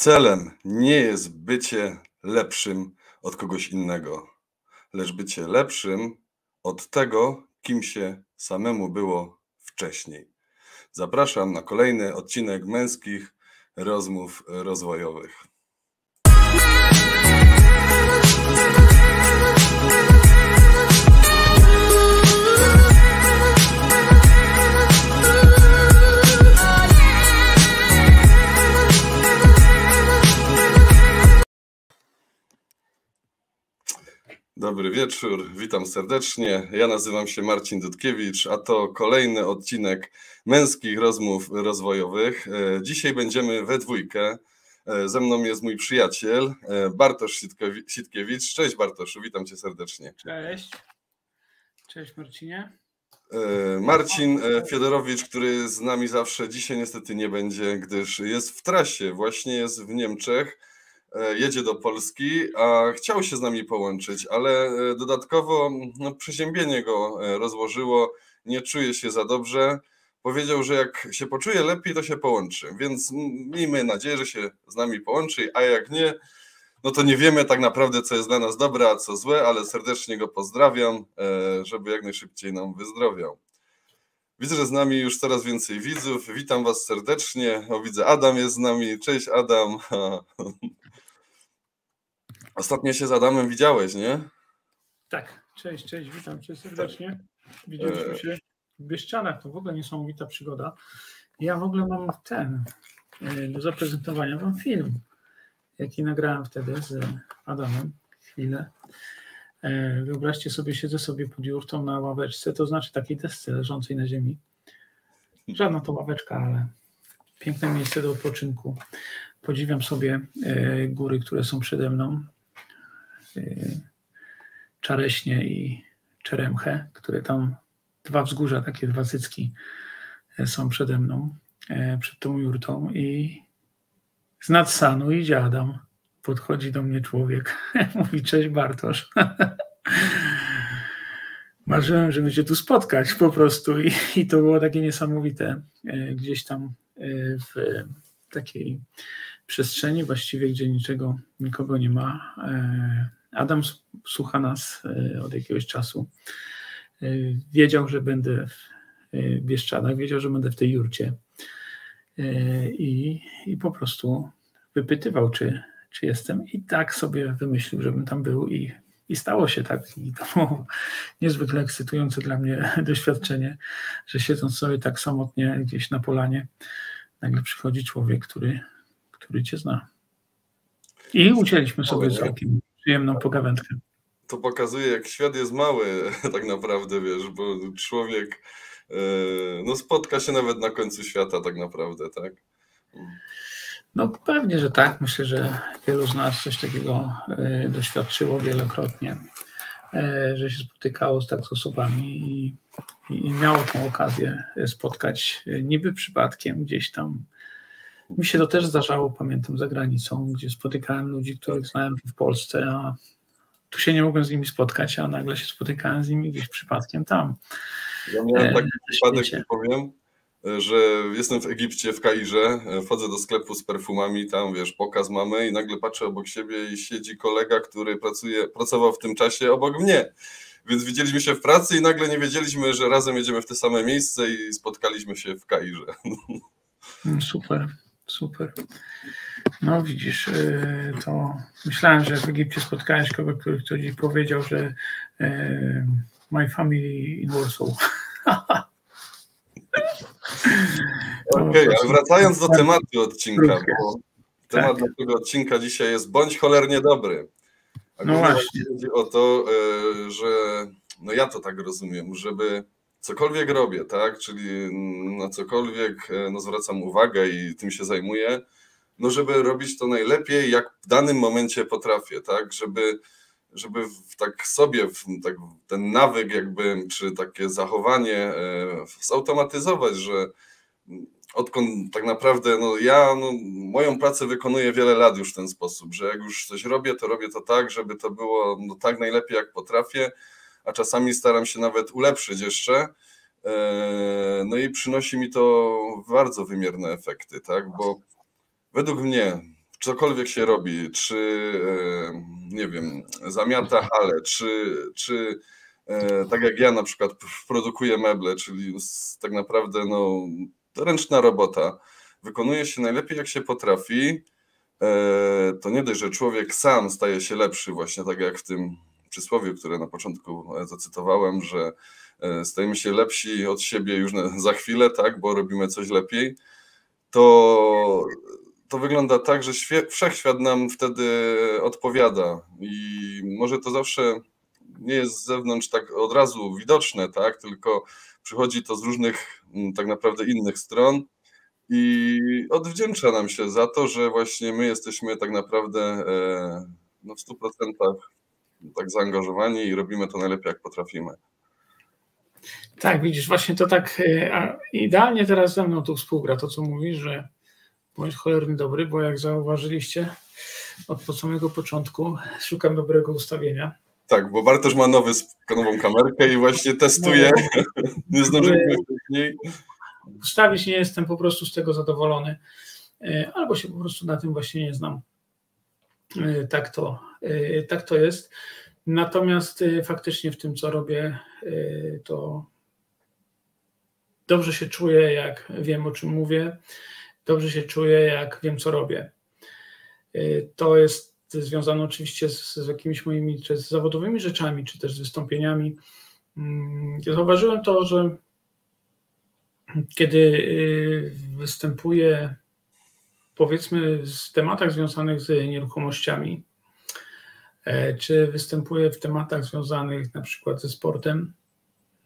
Celem nie jest bycie lepszym od kogoś innego, lecz bycie lepszym od tego, kim się samemu było wcześniej. Zapraszam na kolejny odcinek męskich rozmów rozwojowych. Dobry wieczór, witam serdecznie. Ja nazywam się Marcin Dudkiewicz, a to kolejny odcinek męskich rozmów rozwojowych. E, dzisiaj będziemy we dwójkę. E, ze mną jest mój przyjaciel e, Bartosz Sitkiewicz. Cześć Bartoszu, witam cię serdecznie. Cześć. Cześć Marcinie. Marcin Fiedorowicz, który z nami zawsze dzisiaj niestety nie będzie, gdyż jest w trasie, właśnie jest w Niemczech jedzie do Polski, a chciał się z nami połączyć, ale e, dodatkowo no, przeziębienie go e, rozłożyło, nie czuje się za dobrze. Powiedział, że jak się poczuje lepiej, to się połączy, więc miejmy nadzieję, że się z nami połączy, a jak nie, no to nie wiemy tak naprawdę, co jest dla nas dobre, a co złe, ale serdecznie go pozdrawiam, żeby jak najszybciej nam wyzdrowiał. Widzę, że z nami już coraz więcej widzów. Witam Was serdecznie. O, widzę, Adam jest z nami. Cześć, Adam. Ostatnio się z Adamem widziałeś, nie? Tak, cześć, cześć, witam cię serdecznie. Widzieliśmy się w Bieszczanach, to w ogóle niesamowita przygoda. Ja w ogóle mam ten, e, do zaprezentowania wam film, jaki nagrałem wtedy z Adamem, chwilę. E, wyobraźcie sobie, siedzę sobie pod jurtą na ławeczce, to znaczy takiej desce leżącej na ziemi. Żadna to ławeczka, ale piękne miejsce do odpoczynku. Podziwiam sobie e, góry, które są przede mną. Y, Czareśnie i Czeremchę, które tam, dwa wzgórza, takie dwa cycki e, są przede mną, e, przed tą jurtą i z nadsanu idzie Adam. Podchodzi do mnie człowiek, mówi cześć Bartosz. Marzyłem, żeby się tu spotkać po prostu i, i to było takie niesamowite. E, gdzieś tam w takiej przestrzeni właściwie, gdzie niczego, nikogo nie ma, Adam słucha nas e, od jakiegoś czasu. E, wiedział, że będę w e, Bieszczadach, wiedział, że będę w tej jurcie i, i po prostu wypytywał, czy, czy jestem i tak sobie wymyślił, żebym tam był i, i stało się tak. I to było niezwykle ekscytujące dla mnie doświadczenie, że siedząc sobie tak samotnie gdzieś na polanie, nagle przychodzi człowiek, który, który cię zna. I ucięliśmy sobie całkiem przyjemną pogawędkę. To pokazuje, jak świat jest mały, tak naprawdę, wiesz, bo człowiek e, no, spotka się nawet na końcu świata, tak naprawdę, tak? No pewnie, że tak. Myślę, że wielu z nas coś takiego e, doświadczyło wielokrotnie, e, że się spotykało z tak osobami i, i miało tą okazję spotkać niby przypadkiem gdzieś tam mi się to też zdarzało, pamiętam, za granicą, gdzie spotykałem ludzi, których znałem w Polsce, a tu się nie mogłem z nimi spotkać, a nagle się spotykałem z nimi gdzieś przypadkiem tam. Ja miałem e, taki przypadek, powiem, że jestem w Egipcie, w Kairze, wchodzę do sklepu z perfumami, tam wiesz, pokaz mamy i nagle patrzę obok siebie i siedzi kolega, który pracuje, pracował w tym czasie obok mnie. Więc widzieliśmy się w pracy i nagle nie wiedzieliśmy, że razem jedziemy w te same miejsce i spotkaliśmy się w Kairze. Super. Super. No widzisz, y, to myślałem, że w Egipcie spotkałeś kogoś, który ci powiedział, że y, my family in Warsaw. Okej, okay, ale wracając do tematu odcinka, bo temat tak. tego odcinka dzisiaj jest bądź cholernie dobry. A no właśnie. Chodzi o to, y, że no ja to tak rozumiem, żeby cokolwiek robię, tak, czyli na cokolwiek e, no, zwracam uwagę i tym się zajmuję, no żeby robić to najlepiej, jak w danym momencie potrafię, tak, żeby, żeby tak sobie tak, ten nawyk jakby, czy takie zachowanie e, zautomatyzować, że odkąd tak naprawdę no ja no, moją pracę wykonuję wiele lat już w ten sposób, że jak już coś robię, to robię to tak, żeby to było no, tak najlepiej jak potrafię, a czasami staram się nawet ulepszyć jeszcze. E, no i przynosi mi to bardzo wymierne efekty, tak? Bo według mnie cokolwiek się robi, czy nie wiem, zamiata halę, czy, czy tak jak ja na przykład produkuję meble, czyli tak naprawdę no, ręczna robota, wykonuje się najlepiej jak się potrafi, to nie dość, że człowiek sam staje się lepszy, właśnie tak jak w tym przysłowiu, które na początku zacytowałem, że stajemy się lepsi od siebie już za chwilę, tak, bo robimy coś lepiej, to, to wygląda tak, że wszechświat nam wtedy odpowiada. I może to zawsze nie jest z zewnątrz tak od razu widoczne, tak, tylko przychodzi to z różnych mm, tak naprawdę innych stron. I odwdzięcza nam się za to, że właśnie my jesteśmy tak naprawdę e, no, w 100% tak zaangażowani i robimy to najlepiej jak potrafimy. Tak, widzisz, właśnie to tak e, idealnie teraz ze mną tu współgra to, co mówisz, że bądź cholerny dobry, bo jak zauważyliście od samego początku szukam dobrego ustawienia. Tak, bo Bartosz ma nowy, nową kamerkę i właśnie testuje. No, nie zdążyliśmy wcześniej. Ustawić nie jestem po prostu z tego zadowolony, e, albo się po prostu na tym właśnie nie znam. E, tak to, tak to jest. Natomiast faktycznie w tym, co robię, to dobrze się czuję, jak wiem, o czym mówię, dobrze się czuję, jak wiem, co robię. Y, to jest związane oczywiście z, z jakimiś moimi czy z zawodowymi rzeczami, czy też z wystąpieniami. Mm, zauważyłem to, że kiedy y, występuję, powiedzmy, w tematach związanych z nieruchomościami, czy występuję w tematach związanych na przykład ze sportem,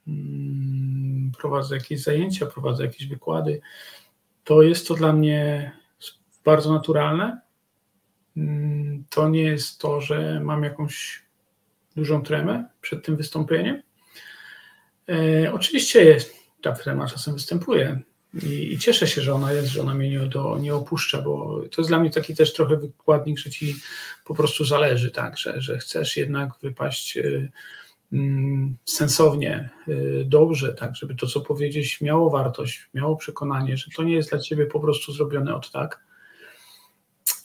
mm, prowadzę jakieś zajęcia, prowadzę jakieś wykłady, to jest to dla mnie bardzo naturalne. Mm, to nie jest to, że mam jakąś dużą tremę przed tym wystąpieniem. E, oczywiście jest, ta trema czasem występuje i, i, cieszę się, że ona jest, że ona mnie nie, do, nie opuszcza, bo to jest dla mnie taki też trochę wykładnik, że ci po prostu zależy, tak, że, że chcesz jednak wypaść e, Mm, sensownie, y, dobrze, tak, żeby to, co powiedzieć, miało wartość, miało przekonanie, że to nie jest dla ciebie po prostu zrobione od tak.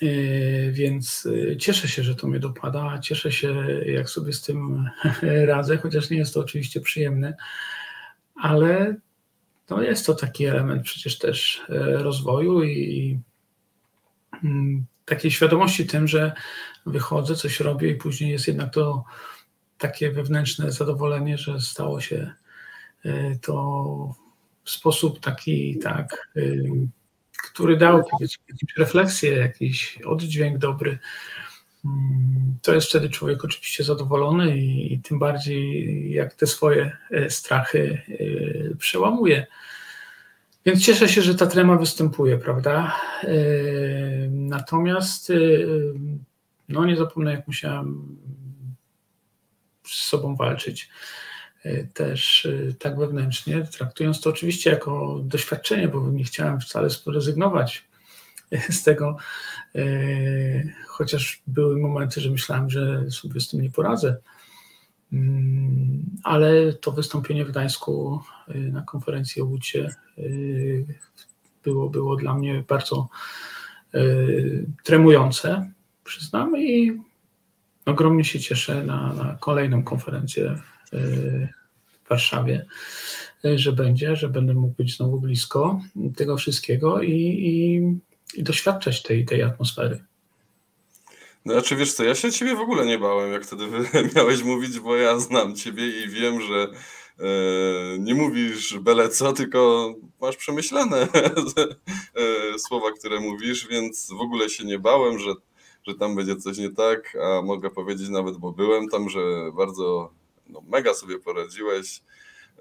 Y, więc y, cieszę się, że to mnie dopada, cieszę się, jak sobie z tym radzę, chociaż nie jest to oczywiście przyjemne, ale no jest to taki element przecież też rozwoju i mm, takiej świadomości tym, że wychodzę, coś robię i później jest jednak to takie wewnętrzne zadowolenie, że stało się y, to w sposób taki, tak, y, który dał jakąś refleksję, jakiś oddźwięk dobry. To jest wtedy człowiek oczywiście zadowolony i, i tym bardziej jak te swoje y, strachy przełamuje. Więc cieszę się, że ta trema występuje, prawda? Natomiast no nie zapomnę, jak musiałem z sobą walczyć e, też e, tak wewnętrznie, traktując to oczywiście jako doświadczenie, bo nie chciałem wcale zrezygnować z tego, e, chociaż były momenty, że myślałem, że sobie z tym nie poradzę. Mm, ale to wystąpienie w Gdańsku na konferencji o Łucie było, było dla mnie bardzo tremujące, przyznam, i ogromnie się cieszę na, na kolejną konferencję w Warszawie, że będzie, że będę mógł być znowu blisko tego wszystkiego i, i, i doświadczać tej, tej atmosfery. No znaczy wiesz co, ja się ciebie w ogóle nie bałem, jak wtedy miałeś mówić, bo ja znam ciebie i wiem, że e, nie mówisz byle co, tylko masz przemyślane e, słowa, które mówisz, więc w ogóle się nie bałem, że że tam będzie coś nie tak, a mogę powiedzieć nawet, bo byłem tam, że bardzo no, mega sobie poradziłeś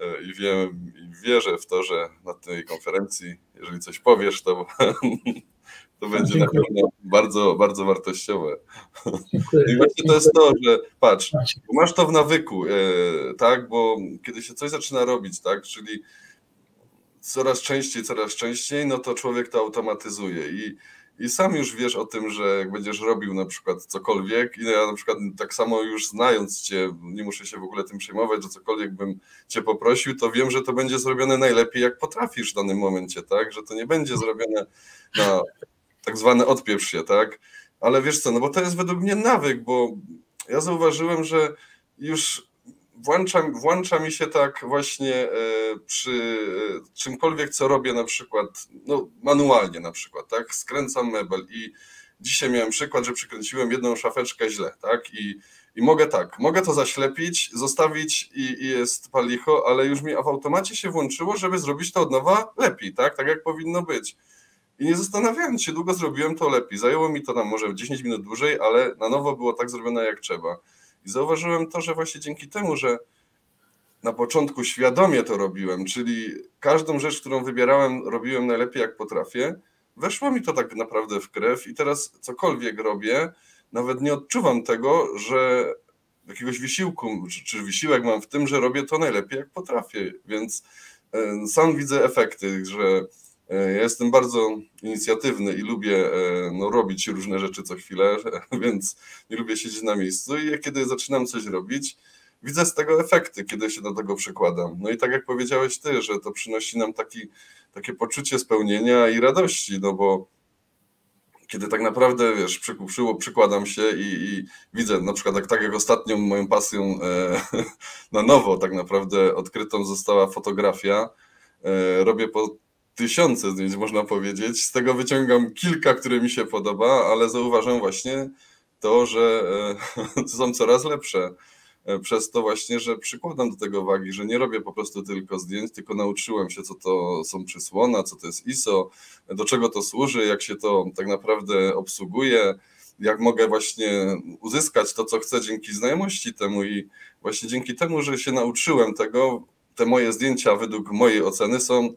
e, i wiem i wierzę w to, że na tej konferencji, jeżeli coś powiesz, to, to będzie na pewno bardzo, bardzo wartościowe. Dziękuję. I właśnie to jest to, że patrz, masz to w nawyku, e, tak, bo kiedy się coś zaczyna robić, tak, czyli coraz częściej, coraz częściej, no to człowiek to automatyzuje. I i sam już wiesz o tym, że jak będziesz robił na przykład cokolwiek i ja na przykład tak samo już znając cię, nie muszę się w ogóle tym przejmować, że cokolwiek bym cię poprosił, to wiem, że to będzie zrobione najlepiej jak potrafisz w danym momencie, tak, że to nie będzie zrobione na tak zwany odpieprz się, tak, ale wiesz co, no bo to jest według mnie nawyk, bo ja zauważyłem, że już włącza, włącza mi się tak właśnie e, przy e, czymkolwiek, co robię na przykład, no manualnie na przykład, tak, skręcam mebel i dzisiaj miałem przykład, że przykręciłem jedną szafeczkę źle, tak, i, i mogę tak, mogę to zaślepić, zostawić i, i jest palicho, ale już mi w automacie się włączyło, żeby zrobić to od nowa lepiej, tak, tak jak powinno być. I nie zastanawiając się, długo zrobiłem to lepiej. Zajęło mi to tam może 10 minut dłużej, ale na nowo było tak zrobione jak trzeba. I zauważyłem to, że właśnie dzięki temu, że na początku świadomie to robiłem, czyli każdą rzecz, którą wybierałem, robiłem najlepiej jak potrafię, weszło mi to tak naprawdę w krew i teraz cokolwiek robię, nawet nie odczuwam tego, że jakiegoś wysiłku, czy, czy wysiłek mam w tym, że robię to najlepiej jak potrafię, więc e, sam widzę efekty, że ja jestem bardzo inicjatywny i lubię e, no, robić różne rzeczy co chwilę, więc nie lubię siedzieć na miejscu i kiedy zaczynam coś robić, widzę z tego efekty, kiedy się do tego przykładam. No i tak jak powiedziałeś ty, że to przynosi nam taki, takie poczucie spełnienia i radości, no bo kiedy tak naprawdę, wiesz, przykładam się i, i widzę, na przykład jak, tak jak ostatnią moją pasją e, na nowo tak naprawdę odkrytą została fotografia, e, robię po tysiące zdjęć, można powiedzieć. Z tego wyciągam kilka, które mi się podoba, ale zauważam właśnie to, że e, są coraz lepsze. E, przez to właśnie, że przykładam do tego wagi, że nie robię po prostu tylko zdjęć, tylko nauczyłem się, co to są przysłona, co to jest ISO, do czego to służy, jak się to tak naprawdę obsługuje, jak mogę właśnie uzyskać to, co chcę dzięki znajomości temu i właśnie dzięki temu, że się nauczyłem tego, te moje zdjęcia według mojej oceny są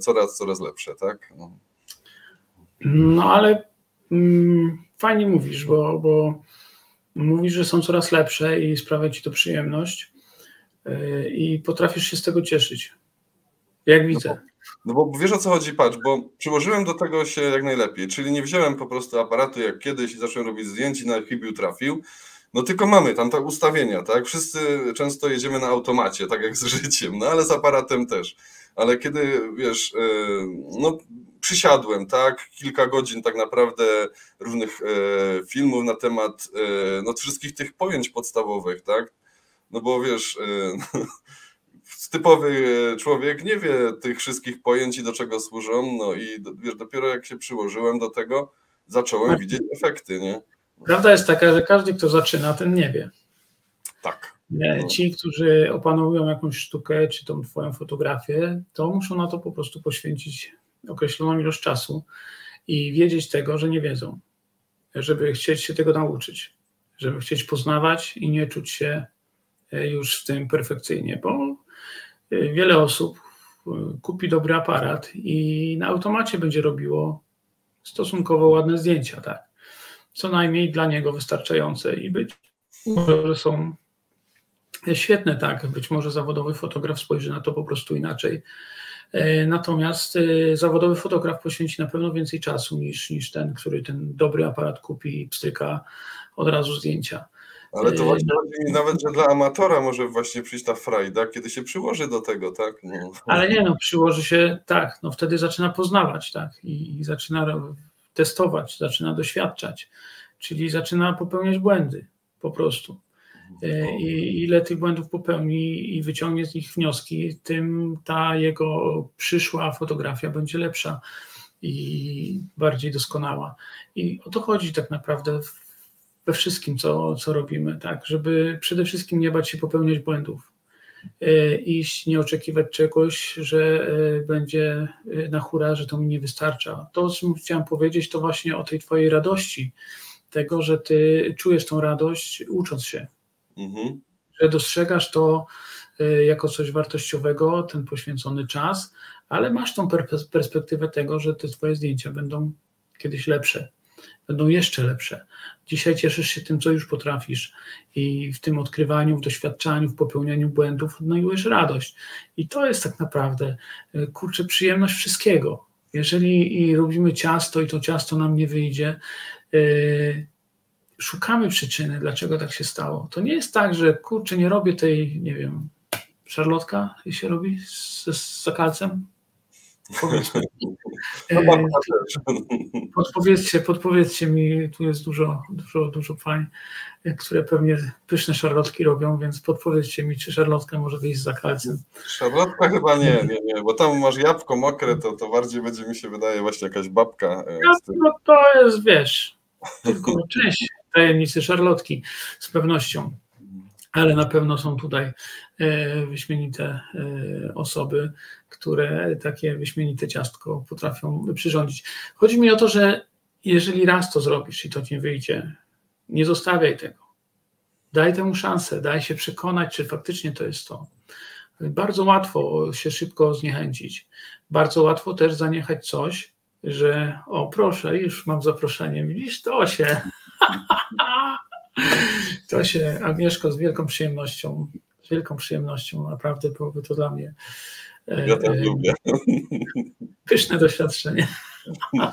coraz, coraz lepsze, tak? No, no ale mm, fajnie mówisz, bo, bo mówisz, że są coraz lepsze i sprawia ci to przyjemność yy, i potrafisz się z tego cieszyć. Jak no widzę. No bo, no bo wiesz o co chodzi, patrz, bo przyłożyłem do tego się jak najlepiej, czyli nie wziąłem po prostu aparatu jak kiedyś i zacząłem robić zdjęć i na chybił trafił, no tylko mamy tam te ustawienia, tak? Wszyscy często jedziemy na automacie, tak jak z życiem, no ale z aparatem też ale kiedy, wiesz, e, no przysiadłem, tak, kilka godzin tak naprawdę różnych e, filmów na temat e, no, wszystkich tych pojęć podstawowych, tak, no bo wiesz, typowy człowiek nie wie tych wszystkich pojęć i do czego służą, no i wiesz, dopiero jak się przyłożyłem do tego, zacząłem tak. widzieć efekty, nie? Prawda jest taka, że każdy, kto zaczyna, ten nie wie. Tak. No. Ci, którzy opanują jakąś sztukę, czy tą twoją fotografię, to muszą na to po prostu poświęcić określoną ilość czasu i wiedzieć tego, że nie wiedzą, żeby chcieć się tego nauczyć, żeby chcieć poznawać i nie czuć się e, już w tym perfekcyjnie, bo e, wiele osób e, kupi dobry aparat i na automacie będzie robiło stosunkowo ładne zdjęcia, tak. Co najmniej dla niego wystarczające i być może są Świetne, tak. Być może zawodowy fotograf spojrzy na to po prostu inaczej. E, natomiast e, zawodowy fotograf poświęci na pewno więcej czasu niż, niż ten, który ten dobry aparat kupi i pstryka od razu zdjęcia. Ale to e, właśnie chodzi nawet, że dla amatora może właśnie przyjść ta frajda, kiedy się przyłoży do tego, tak? No. Ale nie, no przyłoży się, tak, no wtedy zaczyna poznawać, tak, i, i zaczyna testować, zaczyna doświadczać, czyli zaczyna popełniać błędy po prostu. E, i ile tych błędów popełni i wyciągnie z nich wnioski, tym ta jego przyszła fotografia będzie lepsza i bardziej doskonała. I o to chodzi tak naprawdę we wszystkim, co, co robimy, tak, żeby przede wszystkim nie bać się popełniać błędów. E, iść, nie oczekiwać czegoś, że e, będzie na hura, że to mi nie wystarcza. To, co chciałam powiedzieć, to właśnie o tej Twojej radości, tego, że Ty czujesz tą radość, ucząc się. Mhm. Że dostrzegasz to y, jako coś wartościowego, ten poświęcony czas, ale masz tą perspektywę tego, że te twoje zdjęcia będą kiedyś lepsze, będą jeszcze lepsze. Dzisiaj cieszysz się tym, co już potrafisz i w tym odkrywaniu, w doświadczaniu, w popełnianiu błędów odnajdujesz radość. I to jest tak naprawdę, y, kurczę, przyjemność wszystkiego. Jeżeli robimy ciasto i to ciasto nam nie wyjdzie, y, szukamy przyczyny, dlaczego tak się stało. To nie jest tak, że kurczę, nie robię tej, nie wiem, szarlotka się robi z, z zakalcem? podpowiedzcie, podpowiedzcie mi, tu jest dużo, dużo, dużo pań, które pewnie pyszne szarlotki robią, więc podpowiedzcie mi, czy szarlotka może wyjść za kalcem. Szarlotka chyba nie, nie, nie, bo tam masz jabłko mokre, to, to bardziej będzie mi się wydaje właśnie jakaś babka. E, no to jest, wiesz, tylko część tajemnicy szarlotki z pewnością ale na pewno są tutaj e, wyśmienite e, osoby, które takie wyśmienite ciastko potrafią przyrządzić. Chodzi mi o to, że jeżeli raz to zrobisz i to nie wyjdzie, nie zostawiaj tego. Daj temu szansę, daj się przekonać, czy faktycznie to jest to. Bardzo łatwo się szybko zniechęcić. Bardzo łatwo też zaniechać coś, że o proszę, już mam zaproszenie, widzisz, to się. To się, Agnieszko, z wielką przyjemnością, z wielką przyjemnością, naprawdę byłoby to dla mnie e, ja tak lubię. pyszne doświadczenie.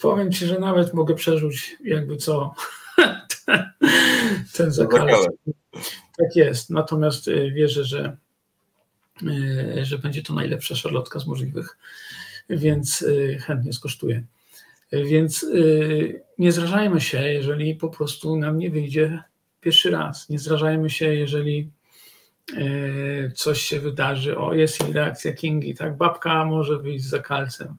Powiem Ci, że nawet mogę przerzuć jakby co ten, ten zakaz. Tak jest, natomiast e, wierzę, że, e, że będzie to najlepsza szarlotka z możliwych, więc chętnie skosztuję. Więc nie zrażajmy się, jeżeli po prostu nam nie wyjdzie pierwszy raz. Nie zrażajmy się, jeżeli y, coś się wydarzy. O, jest i reakcja Kingi, tak? Babka może wyjść za kalcem.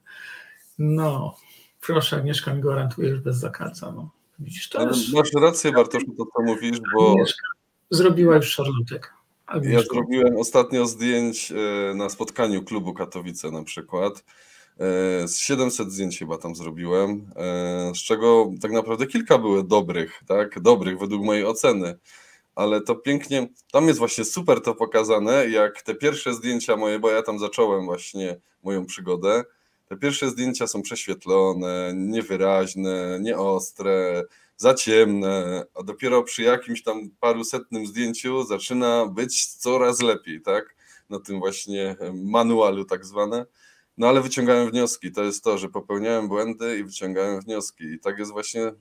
No, proszę, Agnieszka mi gwarantujesz bez zakalca. No. Widzisz, to jest... Masz rację, Bartoszu, to co mówisz, bo... Agnieszka zrobiła już szarlotek. Ja zrobiłem ostatnio zdjęć y, na spotkaniu klubu Katowice na przykład E, z 700 zdjęć chyba tam zrobiłem, e, z czego tak naprawdę kilka były dobrych, tak, dobrych według mojej oceny, ale to pięknie, tam jest właśnie super to pokazane, jak te pierwsze zdjęcia moje, bo ja tam zacząłem właśnie moją przygodę, te pierwsze zdjęcia są prześwietlone, niewyraźne, nieostre, za ciemne, a dopiero przy jakimś tam parusetnym zdjęciu zaczyna być coraz lepiej, tak, na tym właśnie manualu tak zwane. No ale wyciągałem wnioski. To jest to, że popełniałem błędy i wyciągałem wnioski. I tak jest właśnie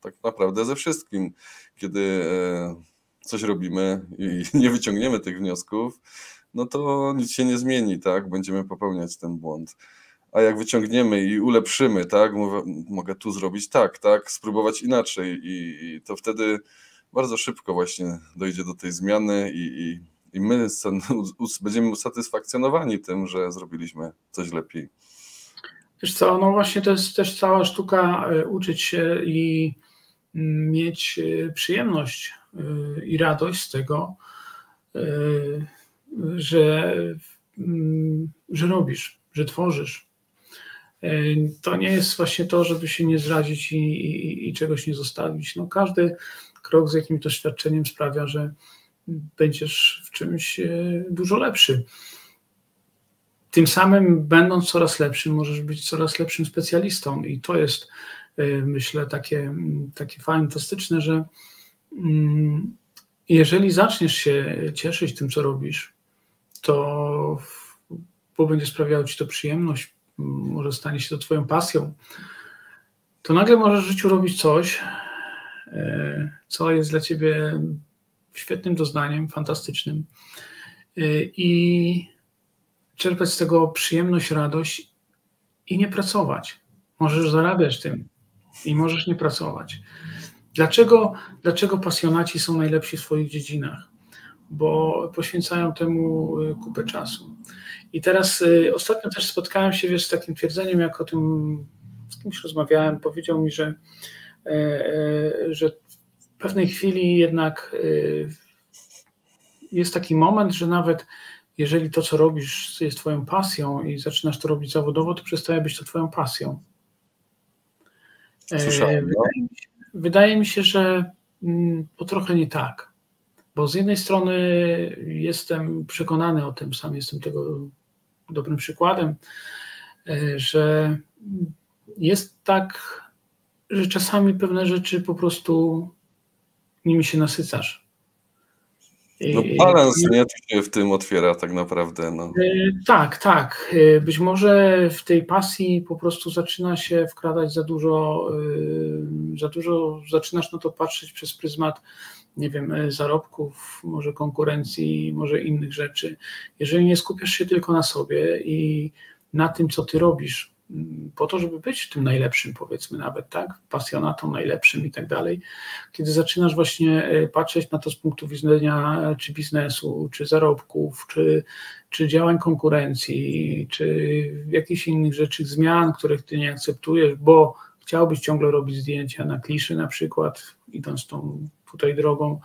tak naprawdę ze wszystkim. Kiedy e, coś robimy i nie wyciągniemy tych wniosków, no to nic się nie zmieni, tak? Będziemy popełniać ten błąd. A jak wyciągniemy i ulepszymy, tak? Mogę tu zrobić tak, tak? Spróbować inaczej i, i to wtedy bardzo szybko właśnie dojdzie do tej zmiany i, i i my będziemy usatysfakcjonowani tym, że zrobiliśmy coś lepiej. Wiesz co, no właśnie to jest też cała sztuka e, uczyć się i mm, mieć e, przyjemność e, i radość z tego, że, mm, że robisz, że tworzysz. To nie jest właśnie to, żeby się nie zrazić i, i, i czegoś nie zostawić. No każdy krok z jakimś doświadczeniem sprawia, że będziesz w czymś e, dużo lepszy. Tym samym, będąc coraz lepszym, możesz być coraz lepszym specjalistą, i to jest, e, myślę, takie, takie fantastyczne, że mm, jeżeli zaczniesz się cieszyć tym, co robisz, to bo będzie sprawiało ci to przyjemność, może stanie się to Twoją pasją, to nagle możesz w życiu robić coś, e, co jest dla Ciebie świetnym doznaniem, fantastycznym y, i czerpać z tego przyjemność, radość i nie pracować. Możesz zarabiać tym i możesz nie pracować. Dlaczego, dlaczego pasjonaci są najlepsi w swoich dziedzinach? Bo poświęcają temu y, kupę czasu. I teraz y, ostatnio też spotkałem się wiesz, z takim twierdzeniem, jak o tym z kimś rozmawiałem, powiedział mi, że, że pewnej chwili jednak y, jest taki moment, że nawet jeżeli to, co robisz, jest Twoją pasją i zaczynasz to robić zawodowo, to przestaje być to Twoją pasją. E, Słyszałem, no. wydaje, mi się, wydaje mi się, że mm, to trochę nie tak. Bo z jednej strony jestem przekonany o tym, sam jestem tego dobrym przykładem, e, że jest tak, że czasami pewne rzeczy po prostu nimi się nasycasz. No balans nie się w tym otwiera tak naprawdę. No. E, tak, tak. E, być może w tej pasji po prostu zaczyna się wkradać za dużo, za dużo zaczynasz na to patrzeć przez pryzmat nie wiem, zarobków, może konkurencji, może innych rzeczy. Jeżeli nie skupiasz się tylko na sobie i na tym, co ty robisz, po to, żeby być tym najlepszym, powiedzmy nawet, tak, pasjonatą najlepszym i tak dalej, kiedy zaczynasz właśnie e, patrzeć na to z punktu widzenia czy biznesu, czy zarobków, czy, czy działań konkurencji, czy jakichś innych rzeczy, zmian, których ty nie akceptujesz, bo chciałbyś ciągle robić zdjęcia na kliszy na przykład, idąc tą tutaj drogą,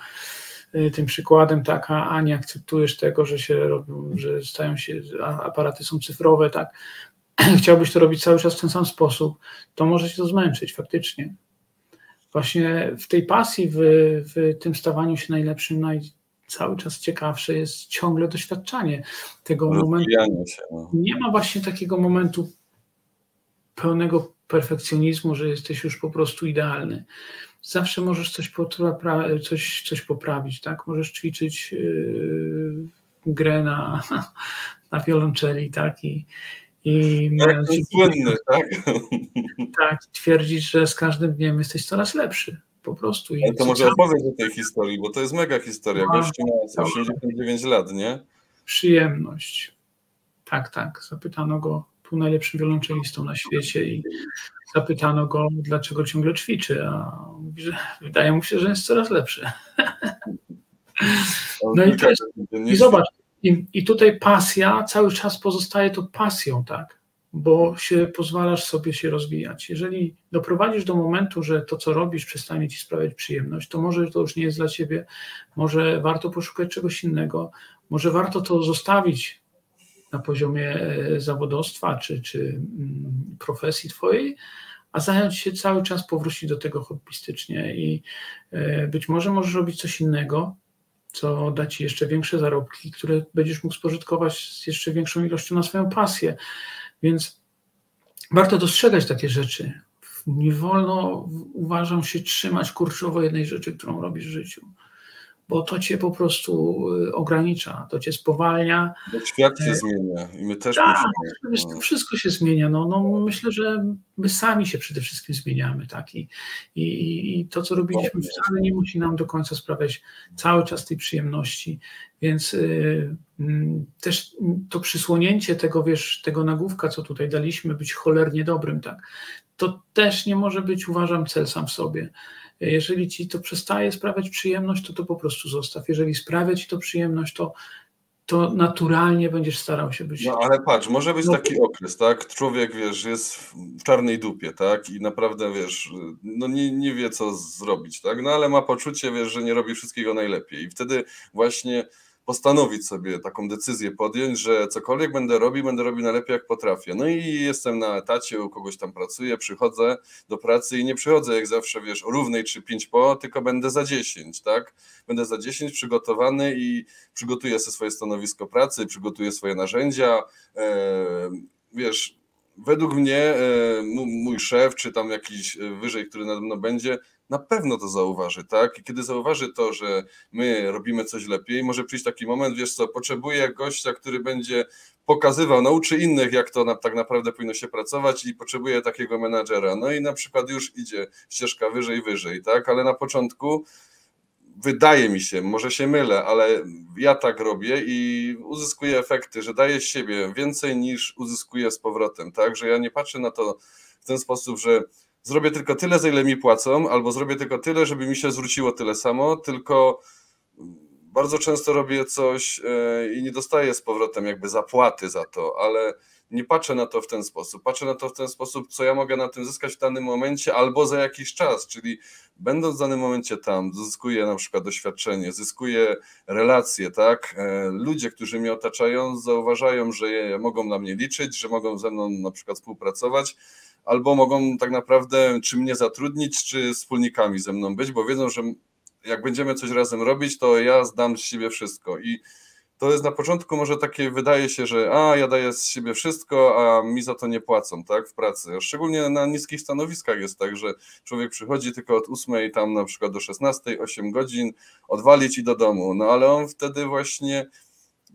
y, tym przykładem, tak, a, nie akceptujesz tego, że się robią, że stają się, aparaty są cyfrowe, tak, chciałbyś to robić cały czas w ten sam sposób, to może się to zmęczyć faktycznie. Właśnie w tej pasji, w, w tym stawaniu się najlepszym, naj, cały czas ciekawsze jest ciągle doświadczanie tego momentu. No. Nie ma właśnie takiego momentu pełnego perfekcjonizmu, że jesteś już po prostu idealny. Zawsze możesz coś, coś, coś poprawić, tak? Możesz ćwiczyć yy, grę na, na wiolonczeli, tak? I, i tak, słynny, tak? Tak, twierdzisz, że z każdym dniem jesteś coraz lepszy. Po prostu. Ale to może opowiedz o tej historii, bo to jest mega historia. Gościu ma 89 lat, nie? Przyjemność. Tak, tak. Zapytano go był najlepszym wiolonczelistą na świecie i zapytano go, dlaczego ciągle ćwiczy, a mówi, że wydaje mu się, że jest coraz lepszy. No i, jest, i zobacz, i, i tutaj pasja cały czas pozostaje to pasją, tak? Bo się pozwalasz sobie się rozwijać. Jeżeli doprowadzisz do momentu, że to, co robisz, przestanie ci sprawiać przyjemność, to może to już nie jest dla ciebie, może warto poszukać czegoś innego, może warto to zostawić na poziomie e, zawodowstwa czy, czy mm, profesji twojej, a zająć się cały czas, powrócić do tego hobbystycznie i e, być może możesz robić coś innego, co da ci jeszcze większe zarobki, które będziesz mógł spożytkować z jeszcze większą ilością na swoją pasję. Więc warto dostrzegać takie rzeczy. Nie wolno, uważam się, trzymać kurczowo jednej rzeczy, którą robisz w życiu bo to cię po prostu y, ogranicza, to cię spowalnia. Bo świat się e, zmienia i my też tak, musimy. To wszystko się zmienia. No, no, myślę, że my sami się przede wszystkim zmieniamy. Tak? I, i, i to, co robiliśmy, wcale nie musi nam do końca sprawiać cały czas tej przyjemności. Więc y, mm, też to przysłonięcie tego, wiesz, tego nagłówka, co tutaj daliśmy, być cholernie dobrym, tak, to też nie może być, uważam, cel sam w sobie. Jeżeli ci to przestaje sprawiać przyjemność, to to po prostu zostaw. Jeżeli sprawia ci to przyjemność, to, to naturalnie będziesz starał się być. No ale patrz, może być no, taki okres, tak? Człowiek, wiesz, jest w czarnej dupie, tak? I naprawdę, wiesz, no nie, nie wie, co zrobić, tak? No ale ma poczucie, wiesz, że nie robi wszystkiego najlepiej. I wtedy właśnie postanowić sobie taką decyzję podjąć, że cokolwiek będę robił, będę robił najlepiej jak potrafię. No i jestem na etacie, u kogoś tam pracuję, przychodzę do pracy i nie przychodzę jak zawsze, wiesz, o równej czy pięć po, tylko będę za dziesięć, tak? Będę za dziesięć przygotowany i przygotuję sobie swoje stanowisko pracy, przygotuję swoje narzędzia, e, wiesz, według mnie e, mój szef, czy tam jakiś e, wyżej, który nade mną będzie, na pewno to zauważy, tak? I kiedy zauważy to, że my robimy coś lepiej, może przyjść taki moment, wiesz co, potrzebuje gościa, który będzie pokazywał, nauczy innych, jak to na, tak naprawdę powinno się pracować i potrzebuje takiego menadżera. No i na przykład już idzie ścieżka wyżej, wyżej, tak? Ale na początku wydaje mi się, może się mylę, ale ja tak robię i uzyskuję efekty, że daję z siebie więcej niż uzyskuję z powrotem, tak? Że ja nie patrzę na to w ten sposób, że zrobię tylko tyle, za ile mi płacą, albo zrobię tylko tyle, żeby mi się zwróciło tyle samo, tylko bardzo często robię coś e, i nie dostaję z powrotem jakby zapłaty za to, ale nie patrzę na to w ten sposób. Patrzę na to w ten sposób, co ja mogę na tym zyskać w danym momencie albo za jakiś czas, czyli będąc w danym momencie tam, zyskuję na przykład doświadczenie, zyskuję relacje, tak? E, ludzie, którzy mnie otaczają, zauważają, że mogą na mnie liczyć, że mogą ze mną na przykład współpracować, albo mogą tak naprawdę czy mnie zatrudnić, czy wspólnikami ze mną być, bo wiedzą, że jak będziemy coś razem robić, to ja zdam z siebie wszystko i to jest na początku może takie, wydaje się, że a, ja daję z siebie wszystko, a mi za to nie płacą, tak, w pracy. Szczególnie na niskich stanowiskach jest tak, że człowiek przychodzi tylko od 8 tam na przykład do 16, 8 godzin, odwalić i do domu, no ale on wtedy właśnie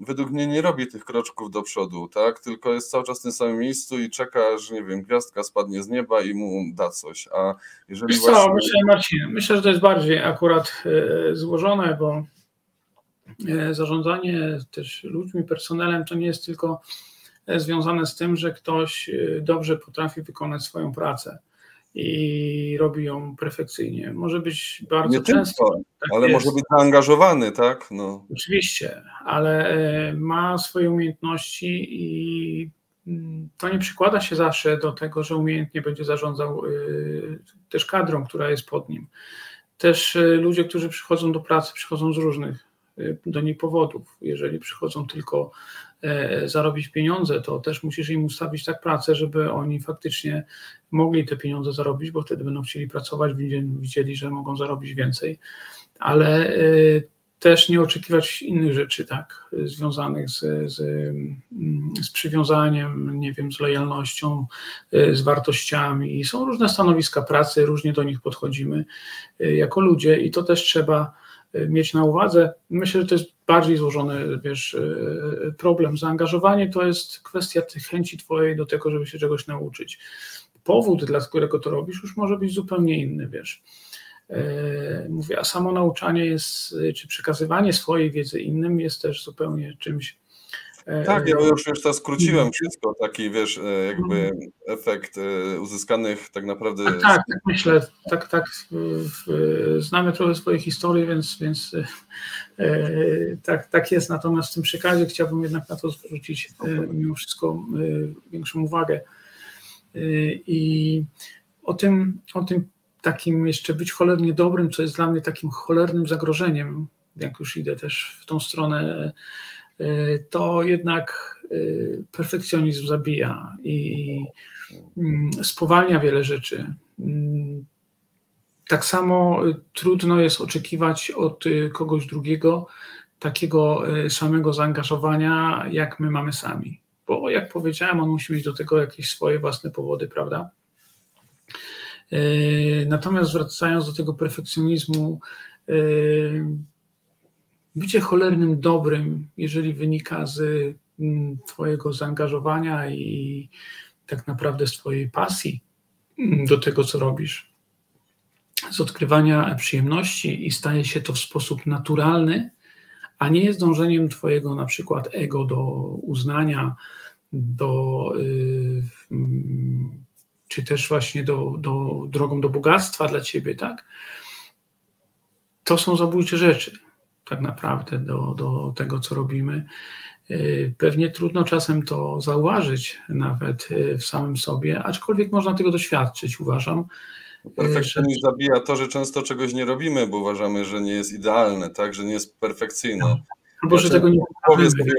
według mnie nie robi tych kroczków do przodu, tak? Tylko jest cały czas w tym samym miejscu i czeka, że nie wiem, gwiazdka spadnie z nieba i mu da coś. A jeżeli Wiesz właśnie... co, myślę, Marcin, myślę, że to jest bardziej akurat e, złożone, bo e, zarządzanie też ludźmi, personelem to nie jest tylko związane z tym, że ktoś dobrze potrafi wykonać swoją pracę i robi ją perfekcyjnie. Może być bardzo Nie często. Tylko, tak ale jest. może być zaangażowany, tak? No. Oczywiście, ale e, ma swoje umiejętności i mm, to nie przykłada się zawsze do tego, że umiejętnie będzie zarządzał e, też kadrą, która jest pod nim. Też e, ludzie, którzy przychodzą do pracy, przychodzą z różnych do niej powodów. Jeżeli przychodzą tylko zarobić pieniądze, to też musisz im ustawić tak pracę, żeby oni faktycznie mogli te pieniądze zarobić, bo wtedy będą chcieli pracować, widzieli, że mogą zarobić więcej, ale e, też nie oczekiwać innych rzeczy, tak, związanych z, z, z przywiązaniem, nie wiem, z lojalnością, e, z wartościami. Są różne stanowiska pracy, różnie do nich podchodzimy jako ludzie i to też trzeba mieć na uwadze. Myślę, że to jest bardziej złożony wiesz, e, problem. Zaangażowanie to jest kwestia tych chęci twojej do tego, żeby się czegoś nauczyć. Powód, dla którego to robisz, już może być zupełnie inny, wiesz. E, mówię, a samo nauczanie jest, czy przekazywanie swojej wiedzy innym jest też zupełnie czymś tak, ja już, już to skróciłem wszystko, taki wiesz, e, jakby efekt e, uzyskanych tak naprawdę. Tak, tak, tak myślę, tak, tak. Znamy trochę swojej historii, więc, więc tak, tak jest. Natomiast w tym przekazie chciałbym jednak na to zwrócić mimo wszystko większą uwagę. I o tym, o tym takim jeszcze być cholernie dobrym, co jest dla mnie takim cholernym zagrożeniem, jak już idę też w tą stronę to jednak y, perfekcjonizm zabija i mm, spowalnia wiele rzeczy. Mm, tak samo trudno jest oczekiwać od kogoś drugiego takiego samego zaangażowania, jak my mamy sami. Bo jak powiedziałem, on musi mieć do tego jakieś swoje własne powody, prawda? Natomiast wracając do tego perfekcjonizmu, bycie cholernym dobrym, jeżeli wynika z mm, Twojego zaangażowania i tak naprawdę z Twojej pasji mm, do tego, co robisz, z odkrywania przyjemności i staje się to w sposób naturalny, a nie jest dążeniem Twojego na przykład ego do uznania, do, yy, czy też właśnie do, do, drogą do bogactwa dla Ciebie, tak? To są zabójcze rzeczy tak naprawdę do, do tego, co robimy. Y, pewnie trudno czasem to zauważyć nawet y, w samym sobie, aczkolwiek można tego doświadczyć, uważam. Perfekcjonizm że... zabija to, że często czegoś nie robimy, bo uważamy, że nie jest idealne, tak, że nie jest perfekcyjne. No. Albo że tego nie powiedz sobie,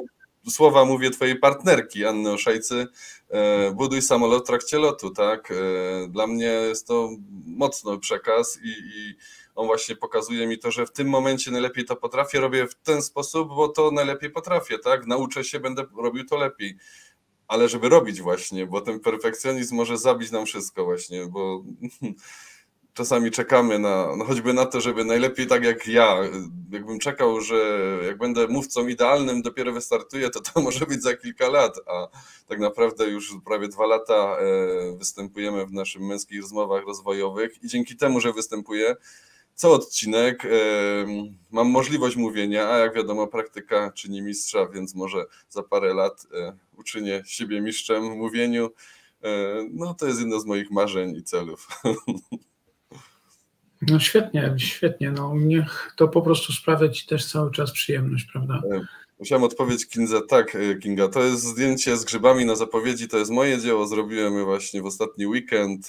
słowa mówię twojej partnerki Anny Oszejcy, e, buduj samolot w trakcie lotu, tak? E, dla mnie jest to mocno przekaz i, i on właśnie pokazuje mi to, że w tym momencie najlepiej to potrafię, robię w ten sposób, bo to najlepiej potrafię, tak? Nauczę się, będę robił to lepiej. Ale żeby robić właśnie, bo ten perfekcjonizm może zabić nam wszystko właśnie, bo czasami czekamy na, no choćby na to, żeby najlepiej tak jak ja, jakbym czekał, że jak będę mówcą idealnym, dopiero wystartuję, to to może być za kilka lat, a tak naprawdę już prawie dwa lata e, występujemy w naszych męskich rozmowach rozwojowych i dzięki temu, że występuję, co odcinek mam możliwość mówienia, a jak wiadomo, praktyka czyni mistrza, więc może za parę lat e, uczynię siebie mistrzem w mówieniu. E, no to jest jedno z moich marzeń i celów. No świetnie, świetnie. No, niech to po prostu sprawia Ci też cały czas przyjemność, prawda? E, musiałem odpowiedzieć Kinga, tak, Kinga, to jest zdjęcie z grzybami na zapowiedzi, to jest moje dzieło, zrobiłem je właśnie w ostatni weekend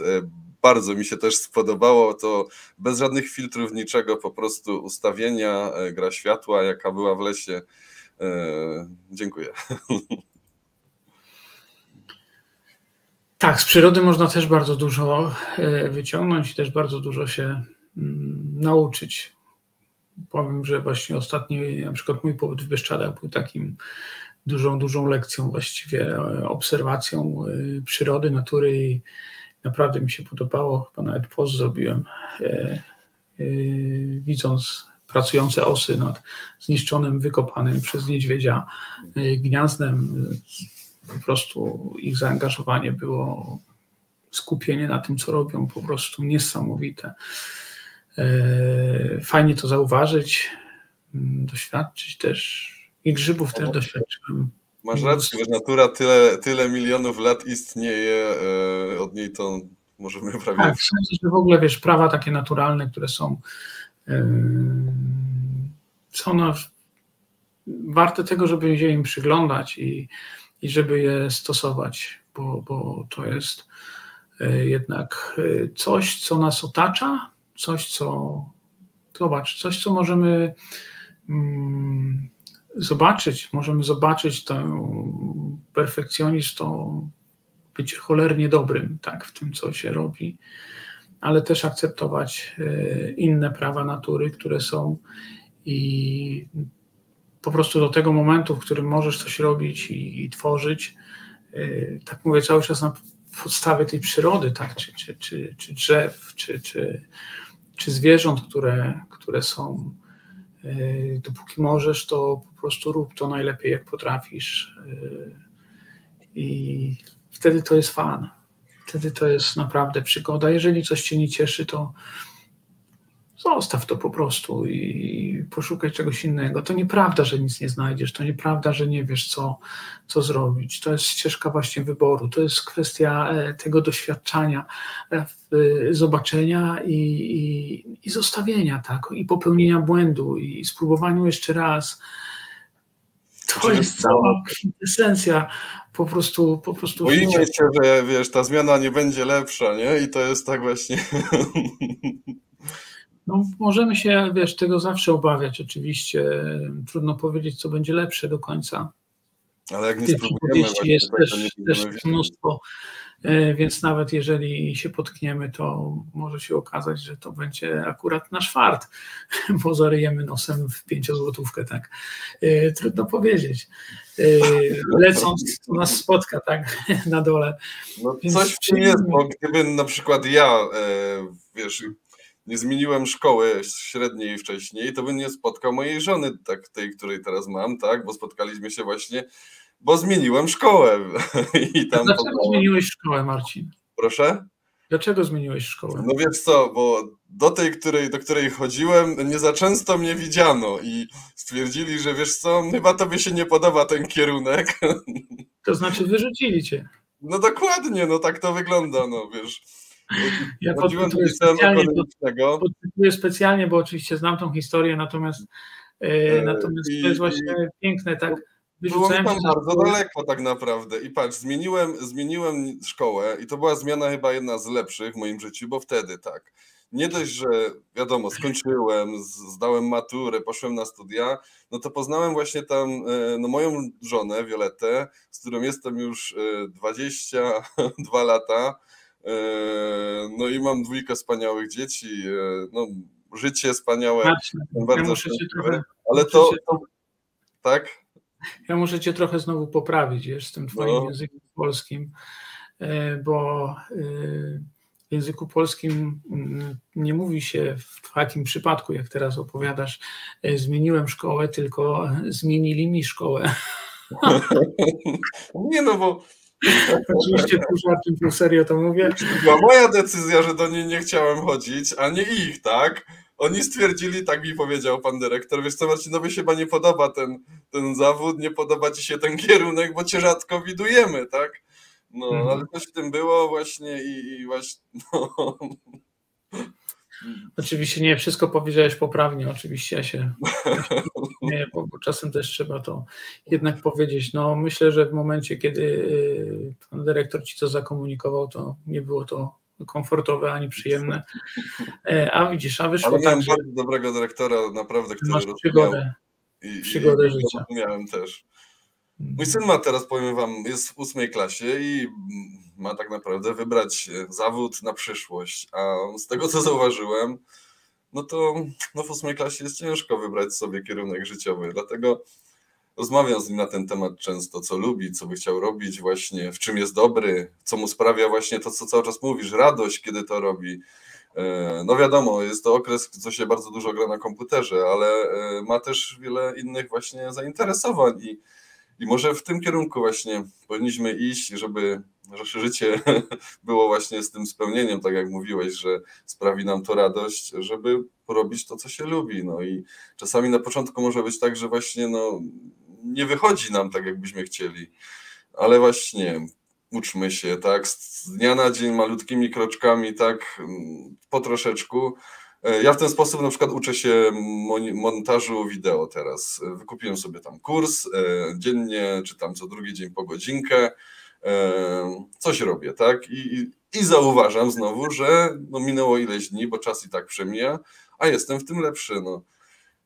bardzo mi się też spodobało. To bez żadnych filtrów, niczego, po prostu ustawienia, e, gra światła, jaka była w lesie. E, dziękuję. Tak, z przyrody można też bardzo dużo e, wyciągnąć i też bardzo dużo się mm, nauczyć. Powiem, że właśnie ostatni, na przykład mój pobyt w Bieszczadach był takim dużą, dużą lekcją, właściwie obserwacją przyrody, natury i Naprawdę mi się podobało, chyba nawet post zrobiłem, e, e, widząc pracujące osy nad zniszczonym, wykopanym przez niedźwiedzia gniazdem. Po prostu ich zaangażowanie było skupienie na tym, co robią, po prostu niesamowite. Fajnie to zauważyć, mm, doświadczyć też. I grzybów też doświadczyłem. Masz rację, że natura tyle, tyle milionów lat istnieje, od niej to możemy prawie... Tak, w sensie, że w ogóle, wiesz, prawa takie naturalne, które są są na, warte tego, żeby się im przyglądać i, i żeby je stosować, bo, bo to jest e, jednak e, coś, co nas otacza, coś, co zobacz, coś, co możemy mm, zobaczyć, możemy zobaczyć ten perfekcjonizm, to być cholernie dobrym, tak, w tym, co się robi, ale też akceptować e, inne prawa natury, które są i po prostu do tego momentu, w którym możesz coś robić i, i tworzyć, yy, tak mówię cały czas na podstawie tej przyrody, tak, czy, czy, czy, czy drzew, czy, czy, czy zwierząt, które, które są. Yy, dopóki możesz, to prostu rób to najlepiej, jak potrafisz. Yy, I wtedy to jest fan. Wtedy to jest naprawdę przygoda. Jeżeli coś cię nie cieszy, to Zostaw to po prostu i poszukaj czegoś innego. To nieprawda, że nic nie znajdziesz, to nieprawda, że nie wiesz, co, co zrobić. To jest ścieżka właśnie wyboru, to jest kwestia e, tego doświadczania, e, zobaczenia i, i, i zostawienia, tak, i popełnienia błędu, i spróbowaniu jeszcze raz. To jest cała esencja po prostu. Po prostu Boimy się, że wiesz, ta zmiana nie będzie lepsza, nie? I to jest tak właśnie. No, możemy się, wiesz, tego zawsze obawiać, oczywiście. Trudno powiedzieć, co będzie lepsze do końca. Ale jak nie Tych spróbujemy, jest też, też mnóstwo, e, więc nawet jeżeli się potkniemy, to może się okazać, że to będzie akurat nasz fart, bo zaryjemy nosem w pięciozłotówkę, tak. E, trudno powiedzieć. E, lecąc, to nas spotka, tak, na dole. No, coś w tym jest, bo gdyby na przykład ja, wiesz, nie zmieniłem szkoły średniej wcześniej, to bym nie spotkał mojej żony, tak tej, której teraz mam, tak, bo spotkaliśmy się właśnie, bo zmieniłem szkołę. I tam Dlaczego zmieniłeś szkołę, Marcin? Proszę? Dlaczego zmieniłeś szkołę? No wiesz co, bo do tej, której, do której chodziłem, nie za często mnie widziano i stwierdzili, że wiesz co, chyba tobie się nie podoba ten kierunek. To znaczy wyrzucili cię. No dokładnie, no tak to wygląda, no wiesz. Ja podpytuję specjalnie, podpytuję specjalnie, bo oczywiście znam tą historię, natomiast, e, e natomiast I, to jest właśnie i, piękne, tak? Było mi tam bardzo daleko tak naprawdę. I patrz, zmieniłem, zmieniłem szkołę i to była zmiana chyba jedna z lepszych w moim życiu, bo wtedy tak. Nie dość, że wiadomo, skończyłem, zdałem maturę, poszłem na studia, no to poznałem właśnie tam e, no, moją żonę, Violetę, z którą jestem już 22 e, lata E, no i mam dwójkę wspaniałych dzieci. No, życie wspaniałe. Bardzo ja muszę cię trochę, ale to, to, tak? Ja muszę cię trochę znowu poprawić wiesz, z tym twoim no. językiem polskim, e, bo w języku polskim mm, nie mówi się w takim przypadku, jak teraz opowiadasz, zmieniłem szkołę, tylko zmienili mi szkołę. nie no, bo Oczywiście pół żartem, pół serio to mówię. Była moja decyzja, że do niej nie chciałem chodzić, a nie ich, tak? Oni stwierdzili, tak mi powiedział pan dyrektor, wiesz co Marcinowi się chyba nie podoba ten, ten zawód, nie podoba ci się ten kierunek, bo cię rzadko widujemy, tak? No, mhm. ale coś w tym było właśnie i, i właśnie, no. Oczywiście nie, wszystko powiedziałeś poprawnie, oczywiście ja się nie, bo, bo czasem też trzeba to jednak powiedzieć. No myślę, że w momencie, kiedy y, pan dyrektor ci to zakomunikował, to nie było to komfortowe ani przyjemne. E, a widzisz, a wyszło Ale miałem tak, bardzo dobrego dyrektora, naprawdę, który masz przygodę, i, przygodę i, życia. Miałem też. Mój syn ma teraz, powiem wam, jest w ósmej klasie i ma tak naprawdę wybrać e, zawód na przyszłość. A z tego, co zauważyłem, no to no w ósmej klasie jest ciężko wybrać sobie kierunek życiowy. Dlatego rozmawiam z nim na ten temat często, co lubi, co by chciał robić, właśnie w czym jest dobry, co mu sprawia właśnie to, co cały czas mówisz, radość, kiedy to robi. no wiadomo, jest to okres, co się bardzo dużo gra na komputerze, ale ma też wiele innych właśnie zainteresowań i, i może w tym kierunku właśnie powinniśmy iść, żeby nasze życie było właśnie z tym spełnieniem, tak jak mówiłeś, że sprawi nam to radość, żeby robić to, co się lubi. No i czasami na początku może być tak, że właśnie no, nie wychodzi nam tak, jakbyśmy chcieli, ale właśnie uczmy się, tak, z dnia na dzień malutkimi kroczkami, tak, po troszeczku. Ja w ten sposób na przykład uczę się montażu wideo teraz. Wykupiłem sobie tam kurs, e, dziennie czytam co drugi dzień po godzinkę, e, coś robię, tak, i, i zauważam znowu, że no minęło ileś dni, bo czas i tak przemija, a jestem w tym lepszy, no.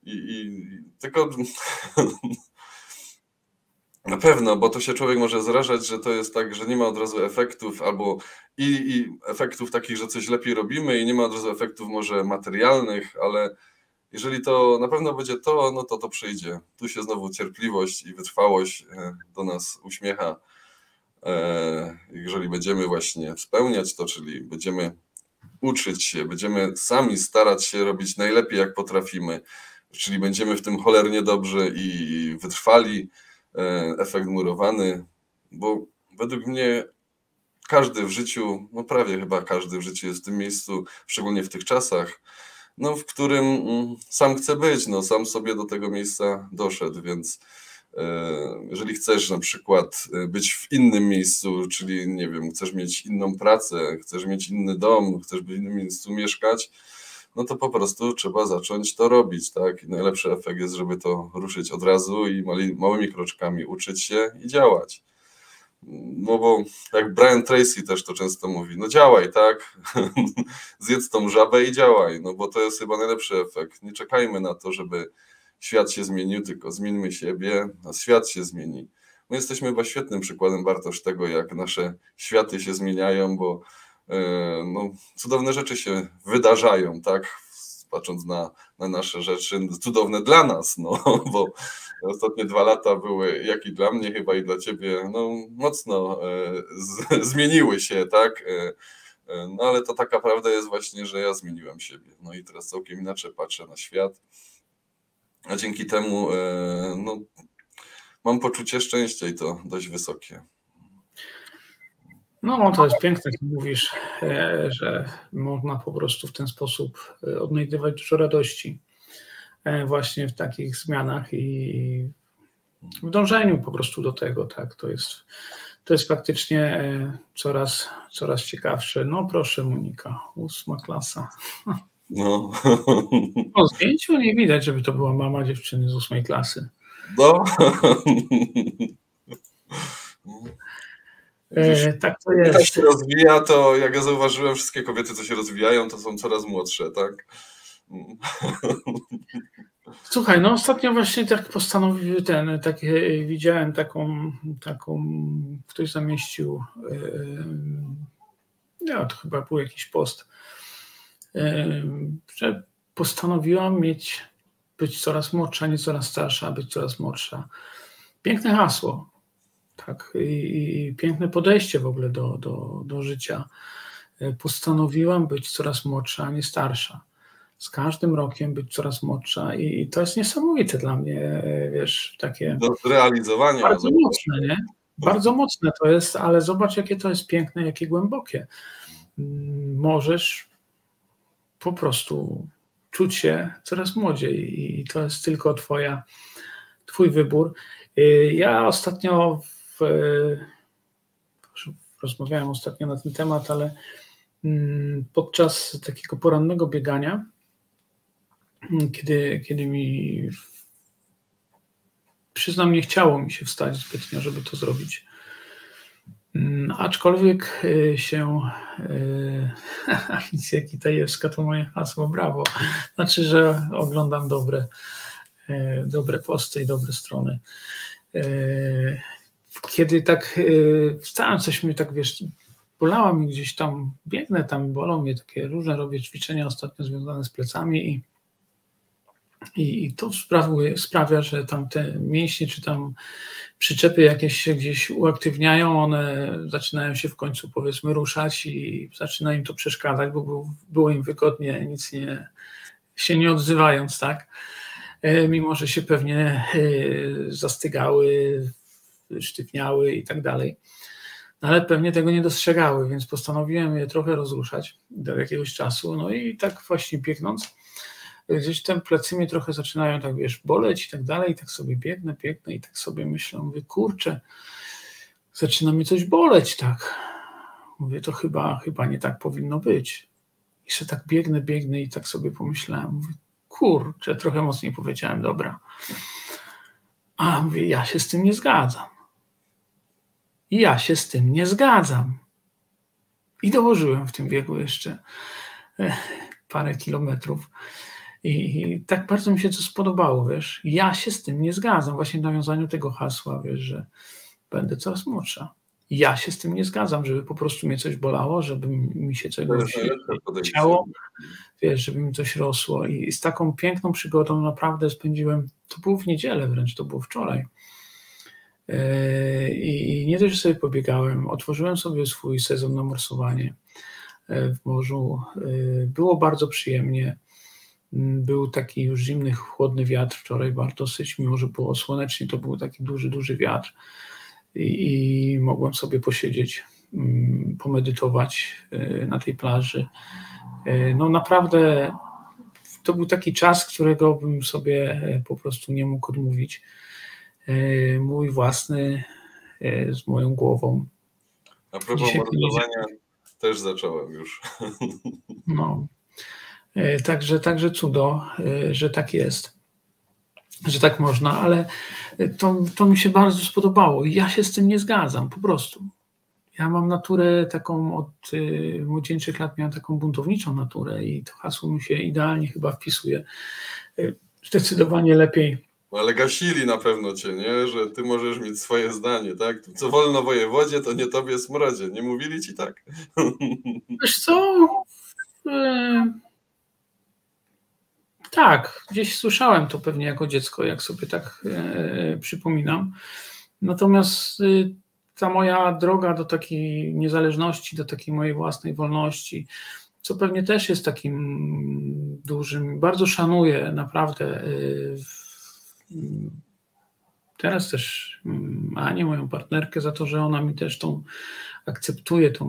I, i tylko Na pewno, bo to się człowiek może zrażać, że to jest tak, że nie ma od razu efektów, albo i, i, efektów takich, że coś lepiej robimy, i nie ma od razu efektów może materialnych, ale jeżeli to na pewno będzie to, no to to przyjdzie. Tu się znowu cierpliwość i wytrwałość e, do nas uśmiecha. E, jeżeli będziemy właśnie spełniać to, czyli będziemy uczyć się, będziemy sami starać się robić najlepiej, jak potrafimy, czyli będziemy w tym cholernie dobrze i wytrwali, efekt murowany, bo według mnie każdy w życiu, no prawie chyba każdy w życiu jest w tym miejscu, szczególnie w tych czasach, no, w którym mm, sam chce być, no, sam sobie do tego miejsca doszedł, więc e, jeżeli chcesz na przykład e, być w innym miejscu, czyli nie wiem, chcesz mieć inną pracę, chcesz mieć inny dom, chcesz w innym miejscu mieszkać, no to po prostu trzeba zacząć to robić, tak? I najlepszy efekt jest, żeby to ruszyć od razu i małymi kroczkami uczyć się i działać. No bo jak Brian Tracy też to często mówi, no działaj, tak? Zjedz tą żabę i działaj, no bo to jest chyba najlepszy efekt. Nie czekajmy na to, żeby świat się zmienił, tylko zmieńmy siebie, a świat się zmieni. My jesteśmy chyba świetnym przykładem, Bartosz, tego, jak nasze światy się zmieniają, bo no, cudowne rzeczy się wydarzają, tak? Patrząc na, na nasze rzeczy, cudowne dla nas, no, bo ostatnie dwa lata były, jak i dla mnie, chyba i dla ciebie, no, mocno e, z, zmieniły się, tak? E, no ale to taka prawda jest właśnie, że ja zmieniłem siebie. No i teraz całkiem inaczej patrzę na świat. A dzięki temu no, mam poczucie szczęścia i to dość wysokie. No, to jest piękne, jak mówisz, e, że można po prostu w ten sposób e, odnajdywać dużo radości e, właśnie w takich zmianach i w dążeniu po prostu do tego, tak, to jest, to jest faktycznie coraz, coraz ciekawsze. No proszę Monika, ósma klasa. No. Po zdjęciu nie widać, żeby to była mama dziewczyny z ósmej klasy. No. E, tak to jest. Jak się rozwija, to jak ja zauważyłem, wszystkie kobiety, co się rozwijają, to są coraz młodsze, tak? Słuchaj, no ostatnio właśnie tak postanowił ten, tak, widziałem taką, taką, ktoś zamieścił, ja to chyba był jakiś post, że postanowiłam mieć, być coraz młodsza, nie coraz starsza, być coraz młodsza. Piękne hasło tak, i, i piękne podejście w ogóle do, do, do życia. E, postanowiłam być coraz młodsza, a nie starsza. Z każdym rokiem być coraz młodsza i, i to jest niesamowite dla mnie, e, wiesz, takie... Do zrealizowania. Bardzo mocne, nie? Bardzo mocne to jest, ale zobacz, jakie to jest piękne, jakie głębokie. Mm, możesz po prostu czuć się coraz młodziej i to jest tylko twoja, twój wybór. E, ja ostatnio rozmawiałem ostatnio na ten temat, ale mm, podczas takiego porannego biegania, mm, kiedy, kiedy mi przyznam, nie chciało mi się wstać zbytnio, żeby to zrobić. Mm, aczkolwiek y, się Alicja y, Kitajewska to moje hasło, brawo. Znaczy, że oglądam dobre, y, dobre posty i dobre strony kiedy tak yy, wstałem, coś mi tak, wiesz, bolała mi gdzieś tam, biegnę tam, bolą mnie takie różne, robię ćwiczenia ostatnio związane z plecami i I, i to sprawia, sprawia, że tam te mięśnie czy tam przyczepy jakieś się gdzieś uaktywniają, one zaczynają się w końcu powiedzmy ruszać i zaczyna im to przeszkadzać, bo było im wygodnie, nic nie, się nie odzywając, tak? E, mimo, że się pewnie e, zastygały, sztywniały i tak dalej. No, ale pewnie tego nie dostrzegały, więc postanowiłem je trochę rozruszać do jakiegoś czasu. No i tak właśnie biegnąc, gdzieś te plecy mnie trochę zaczynają tak, wiesz, boleć i tak dalej, i tak sobie biegnę, biegnę i tak sobie myślę, mówię, kurczę, zaczyna mi coś boleć, tak. Mówię, to chyba, chyba nie tak powinno być. I się tak biegnę, biegnę i tak sobie pomyślałem, mówię, kurczę, trochę mocniej powiedziałem, dobra. A mówię, ja się z tym nie zgadzam. I ja się z tym nie zgadzam. I dołożyłem w tym biegu jeszcze e, parę kilometrów. I, I, tak bardzo mi się to spodobało, wiesz. Ja się z tym nie zgadzam. Właśnie w nawiązaniu tego hasła, wiesz, że będę coraz młodsza. Ja się z tym nie zgadzam, żeby po prostu mnie coś bolało, żeby mi się czegoś chciało, wiesz, żeby mi coś rosło. I z taką piękną przygodą naprawdę spędziłem, to było w niedzielę wręcz, to było wczoraj. E, I nie tylko sobie pobiegałem, otworzyłem sobie swój sezon na morsowanie e, w morzu. E, było bardzo przyjemnie. Mm, był taki już zimny, chłodny wiatr wczoraj, dosyć, mimo że było słonecznie, to był taki duży, duży wiatr i, i mogłem sobie posiedzieć, mm, pomedytować na tej plaży. No naprawdę to był taki czas, którego bym sobie po prostu nie mógł odmówić. E, mój własny e, z moją głową. A propos mordowania, też zacząłem już. No. E, także, także cudo, że tak jest, że tak można, ale to, to mi się bardzo spodobało i ja się z tym nie zgadzam, po prostu. Ja mam naturę taką od młodzieńczych lat, miałem taką buntowniczą naturę i to hasło mi się idealnie chyba wpisuje. Zdecydowanie lepiej no ale gasili na pewno cię, nie? Że ty możesz mieć swoje zdanie, tak? Co wolno wojewodzie, to nie tobie smrodzie. Nie mówili ci tak? Wiesz co? E, tak, gdzieś słyszałem to pewnie jako dziecko, jak sobie tak e, przypominam. Natomiast y, ta moja droga do takiej niezależności, do takiej mojej własnej wolności, co pewnie też jest takim dużym, bardzo szanuję naprawdę teraz też Anię, moją partnerkę, za to, że ona mi też tą akceptuje tą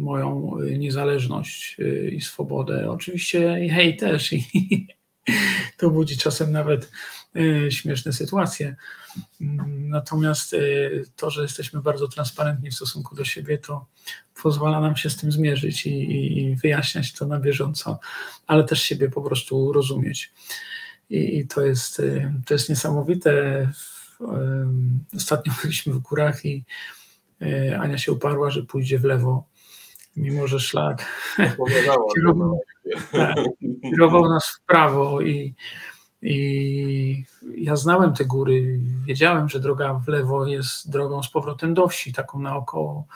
moją y, niezależność y, i swobodę. Oczywiście i hej też i to budzi czasem nawet y, śmieszne sytuacje. Natomiast to, że jesteśmy bardzo transparentni w stosunku do siebie, to pozwala nam się z tym zmierzyć i, i wyjaśniać to na bieżąco, ale też siebie po prostu rozumieć i, to, jest, to jest niesamowite. Ostatnio byliśmy w górach i y, Ania się uparła, że pójdzie w lewo, mimo że szlak kierował, tak, kierował nas w prawo i, i ja znałem te góry, wiedziałem, że droga w lewo jest drogą z powrotem do wsi, taką naokoło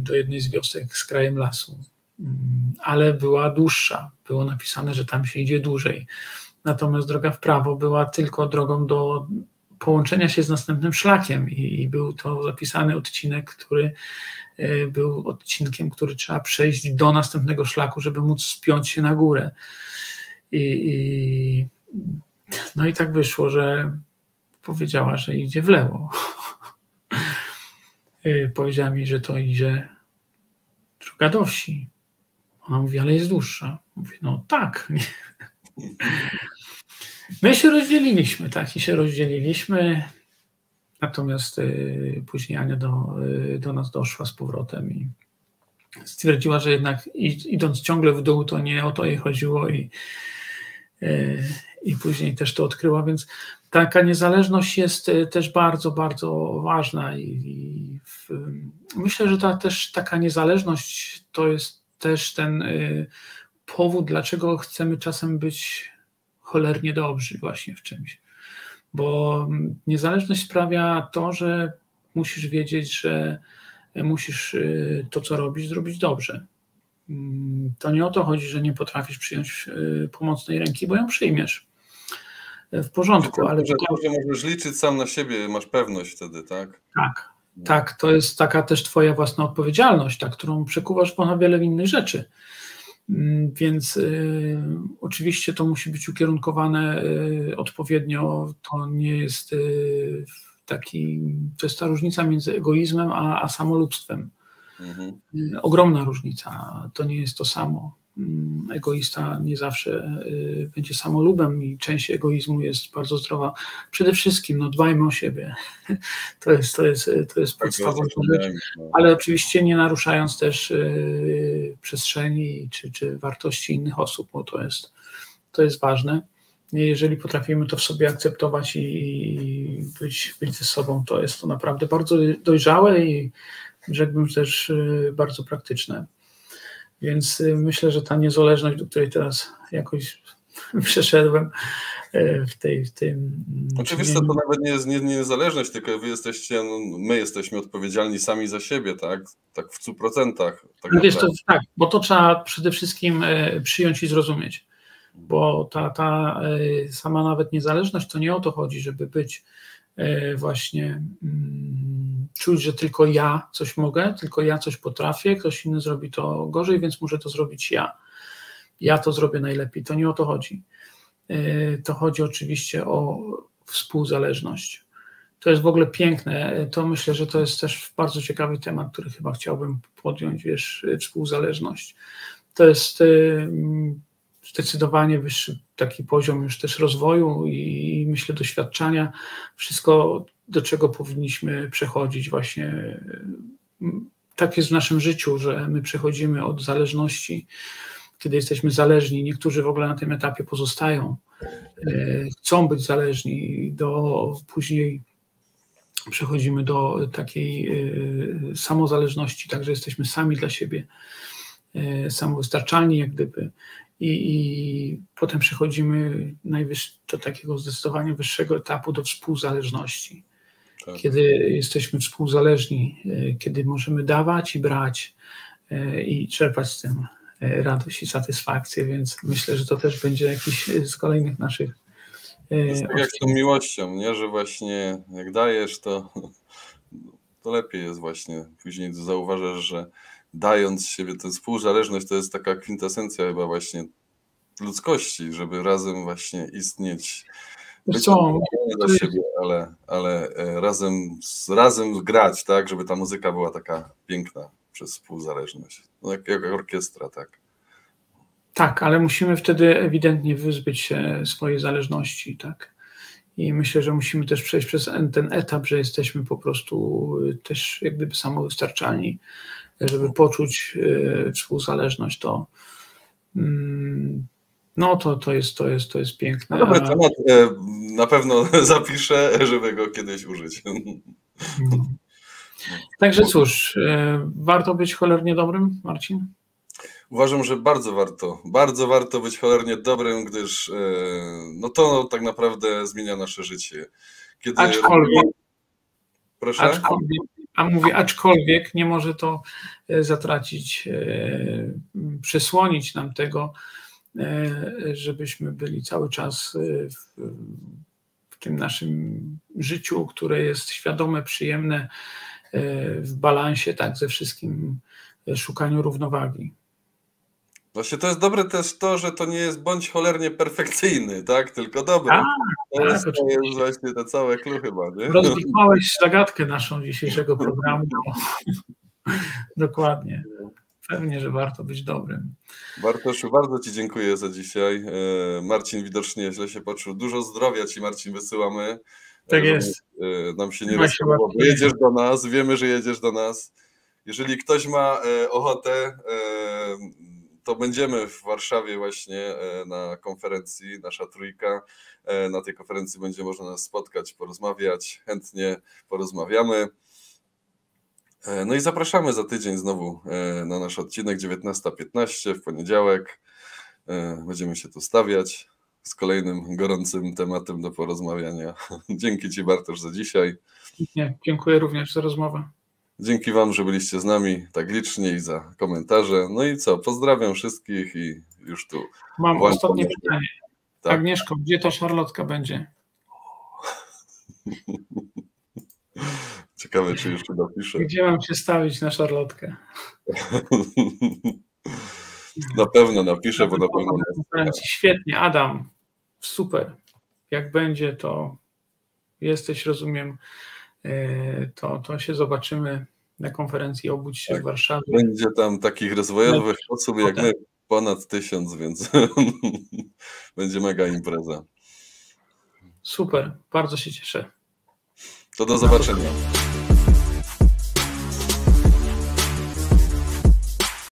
do jednej z wiosek z krajem lasu. Mm, ale była dłuższa. Było napisane, że tam się idzie dłużej. Natomiast droga w prawo była tylko drogą do połączenia się z następnym szlakiem i, był to zapisany odcinek, który e, był odcinkiem, który trzeba przejść do następnego szlaku, żeby móc spiąć się na górę. I, i no i tak wyszło, że powiedziała, że idzie w lewo. E, powiedziała mi, że to idzie droga do wsi. Ona mówi, ale jest dłuższa. Mówię, no tak. My się rozdzieliliśmy, tak, i się rozdzieliliśmy. Natomiast y, później Ania do, y, do nas doszła z powrotem i stwierdziła, że jednak idąc ciągle w dół, to nie o to jej chodziło i, y, i później też to odkryła, więc taka niezależność jest też bardzo, bardzo ważna i, i w, myślę, że ta też taka niezależność to jest też ten y, powód, dlaczego chcemy czasem być cholernie dobrzy właśnie w czymś. Bo niezależność sprawia to, że musisz wiedzieć, że musisz y, to, co robisz, zrobić dobrze. Mm, to nie o to chodzi, że nie potrafisz przyjąć pomocnej ręki, bo ją przyjmiesz. W porządku, ale. Że, że możesz liczyć sam na siebie, masz pewność wtedy, tak? Tak, tak. To jest taka też Twoja własna odpowiedzialność, tak, którą przekuwasz ponad wiele innych rzeczy. Mm, więc y, oczywiście to musi być ukierunkowane y, odpowiednio. To nie jest y, taki, to jest ta różnica między egoizmem a, a samolubstwem. Mhm. Ogromna różnica. To nie jest to samo. Mm, egoista nie zawsze y, będzie samolubem i część egoizmu jest bardzo zdrowa. Przede wszystkim no, dbajmy o siebie. To jest, to jest, to jest tak, podstawowa rzecz, no. ale oczywiście nie naruszając też y, przestrzeni czy, czy wartości innych osób, bo to jest, to jest ważne. Jeżeli potrafimy to w sobie akceptować i być, być ze sobą, to jest to naprawdę bardzo dojrzałe i rzekłbym też y, bardzo praktyczne. Więc y, myślę, że ta niezależność, do której teraz jakoś przeszedłem y, w tej. W tym, Oczywiście to nawet nie jest nie, nie niezależność, tylko wy jesteście, no, my jesteśmy odpowiedzialni sami za siebie, tak? Tak w 100%. Tak, no wiesz, to, tak, bo to trzeba przede wszystkim y, przyjąć i zrozumieć. Bo ta, ta sama nawet niezależność to nie o to chodzi, żeby być właśnie. Mm, czuć, że tylko ja coś mogę, tylko ja coś potrafię, ktoś inny zrobi to gorzej, więc muszę to zrobić ja. Ja to zrobię najlepiej. To nie o to chodzi. E, to chodzi oczywiście o współzależność. To jest w ogóle piękne. To myślę, że to jest też bardzo ciekawy temat, który chyba chciałbym podjąć, wiesz, współzależność. To jest e, zdecydowanie wyższy taki poziom już też rozwoju i myślę doświadczania. Wszystko do czego powinniśmy przechodzić właśnie. Tak jest w naszym życiu, że my przechodzimy od zależności, kiedy jesteśmy zależni. Niektórzy w ogóle na tym etapie pozostają, e, chcą być zależni, do później przechodzimy do takiej e, samozależności, także jesteśmy sami dla siebie, e, samowystarczalni jak gdyby. I, i potem przechodzimy do takiego zdecydowanie wyższego etapu, do współzależności tak. kiedy jesteśmy współzależni, e, kiedy możemy dawać i brać e, i czerpać z tym e, radość i satysfakcję, więc myślę, że to też będzie jakiś z kolejnych naszych. Jest tak jak z tą miłością, nie? że właśnie jak dajesz, to, to lepiej jest właśnie. Później zauważasz, że dając siebie tę współzależność, to jest taka kwintesencja chyba właśnie ludzkości, żeby razem właśnie istnieć być co, dla siebie, ale, ale e, razem, razem grać, tak, żeby ta muzyka była taka piękna przez współzależność. No, jak, jak orkiestra, tak. Tak, ale musimy wtedy ewidentnie wyzbyć się swojej zależności, tak. I myślę, że musimy też przejść przez ten etap, że jesteśmy po prostu y, też jak gdyby samowystarczalni, żeby poczuć y, współzależność, to mm, no to, to, jest, to, jest, to jest piękne. Dobry temat. E, na pewno zapiszę, żeby go kiedyś użyć. No. Także cóż, e, warto być cholernie dobrym, Marcin? Uważam, że bardzo warto. Bardzo warto być cholernie dobrym, gdyż e, no to tak naprawdę zmienia nasze życie. Kiedy aczkolwiek, Proszę? Aczkolwiek, a mówię, aczkolwiek nie może to zatracić, przesłonić nam tego, E, żebyśmy byli cały czas e, w, w tym naszym życiu, które jest świadome, przyjemne, e, w balansie, tak, ze wszystkim szukaniu równowagi. Właśnie to jest dobre też to, że to nie jest bądź cholernie perfekcyjny, tak? Tylko dobry. A, to, jest, tak, to jest właśnie te całe kluchy chyba, nie? Rozwikłałeś zagadkę naszą dzisiejszego programu. Dokładnie. Pewnie, że warto być dobrym. Bartoszu, bardzo Ci dziękuję za dzisiaj. E, Marcin widocznie źle się poczuł. Dużo zdrowia Ci, Marcin, wysyłamy. Tak jest. E, nam się nie rozstało. Jedziesz do nas, wiemy, że jedziesz do nas. Jeżeli ktoś ma e, ochotę, to będziemy w Warszawie właśnie na konferencji, nasza trójka. Na tej konferencji będzie można nas spotkać, porozmawiać. Chętnie porozmawiamy. E, no i zapraszamy za tydzień znowu e, na nasz odcinek 19.15 w poniedziałek. E, będziemy się tu stawiać z kolejnym gorącym tematem do porozmawiania. Dzięki Ci Bartosz za dzisiaj. Dziękuję również za rozmowę. Dzięki Wam, że byliście z nami tak licznie i za komentarze. No i co? Pozdrawiam wszystkich i już tu. Mam ostatnie pytanie. Tak. Agnieszko, gdzie ta szarlotka będzie? Ciekawe, czy jeszcze dopiszę. Gdzie mam się stawić na szarlotkę? na pewno napiszę, bo na pewno. Świetnie, Adam. Super. Jak będzie, to jesteś, rozumiem, to, to się zobaczymy na konferencji Obudź się tak. w Warszawie. Będzie tam takich rozwojowych osób jak my ponad tysiąc, więc będzie mega impreza. Super, bardzo się cieszę. To do zobaczenia.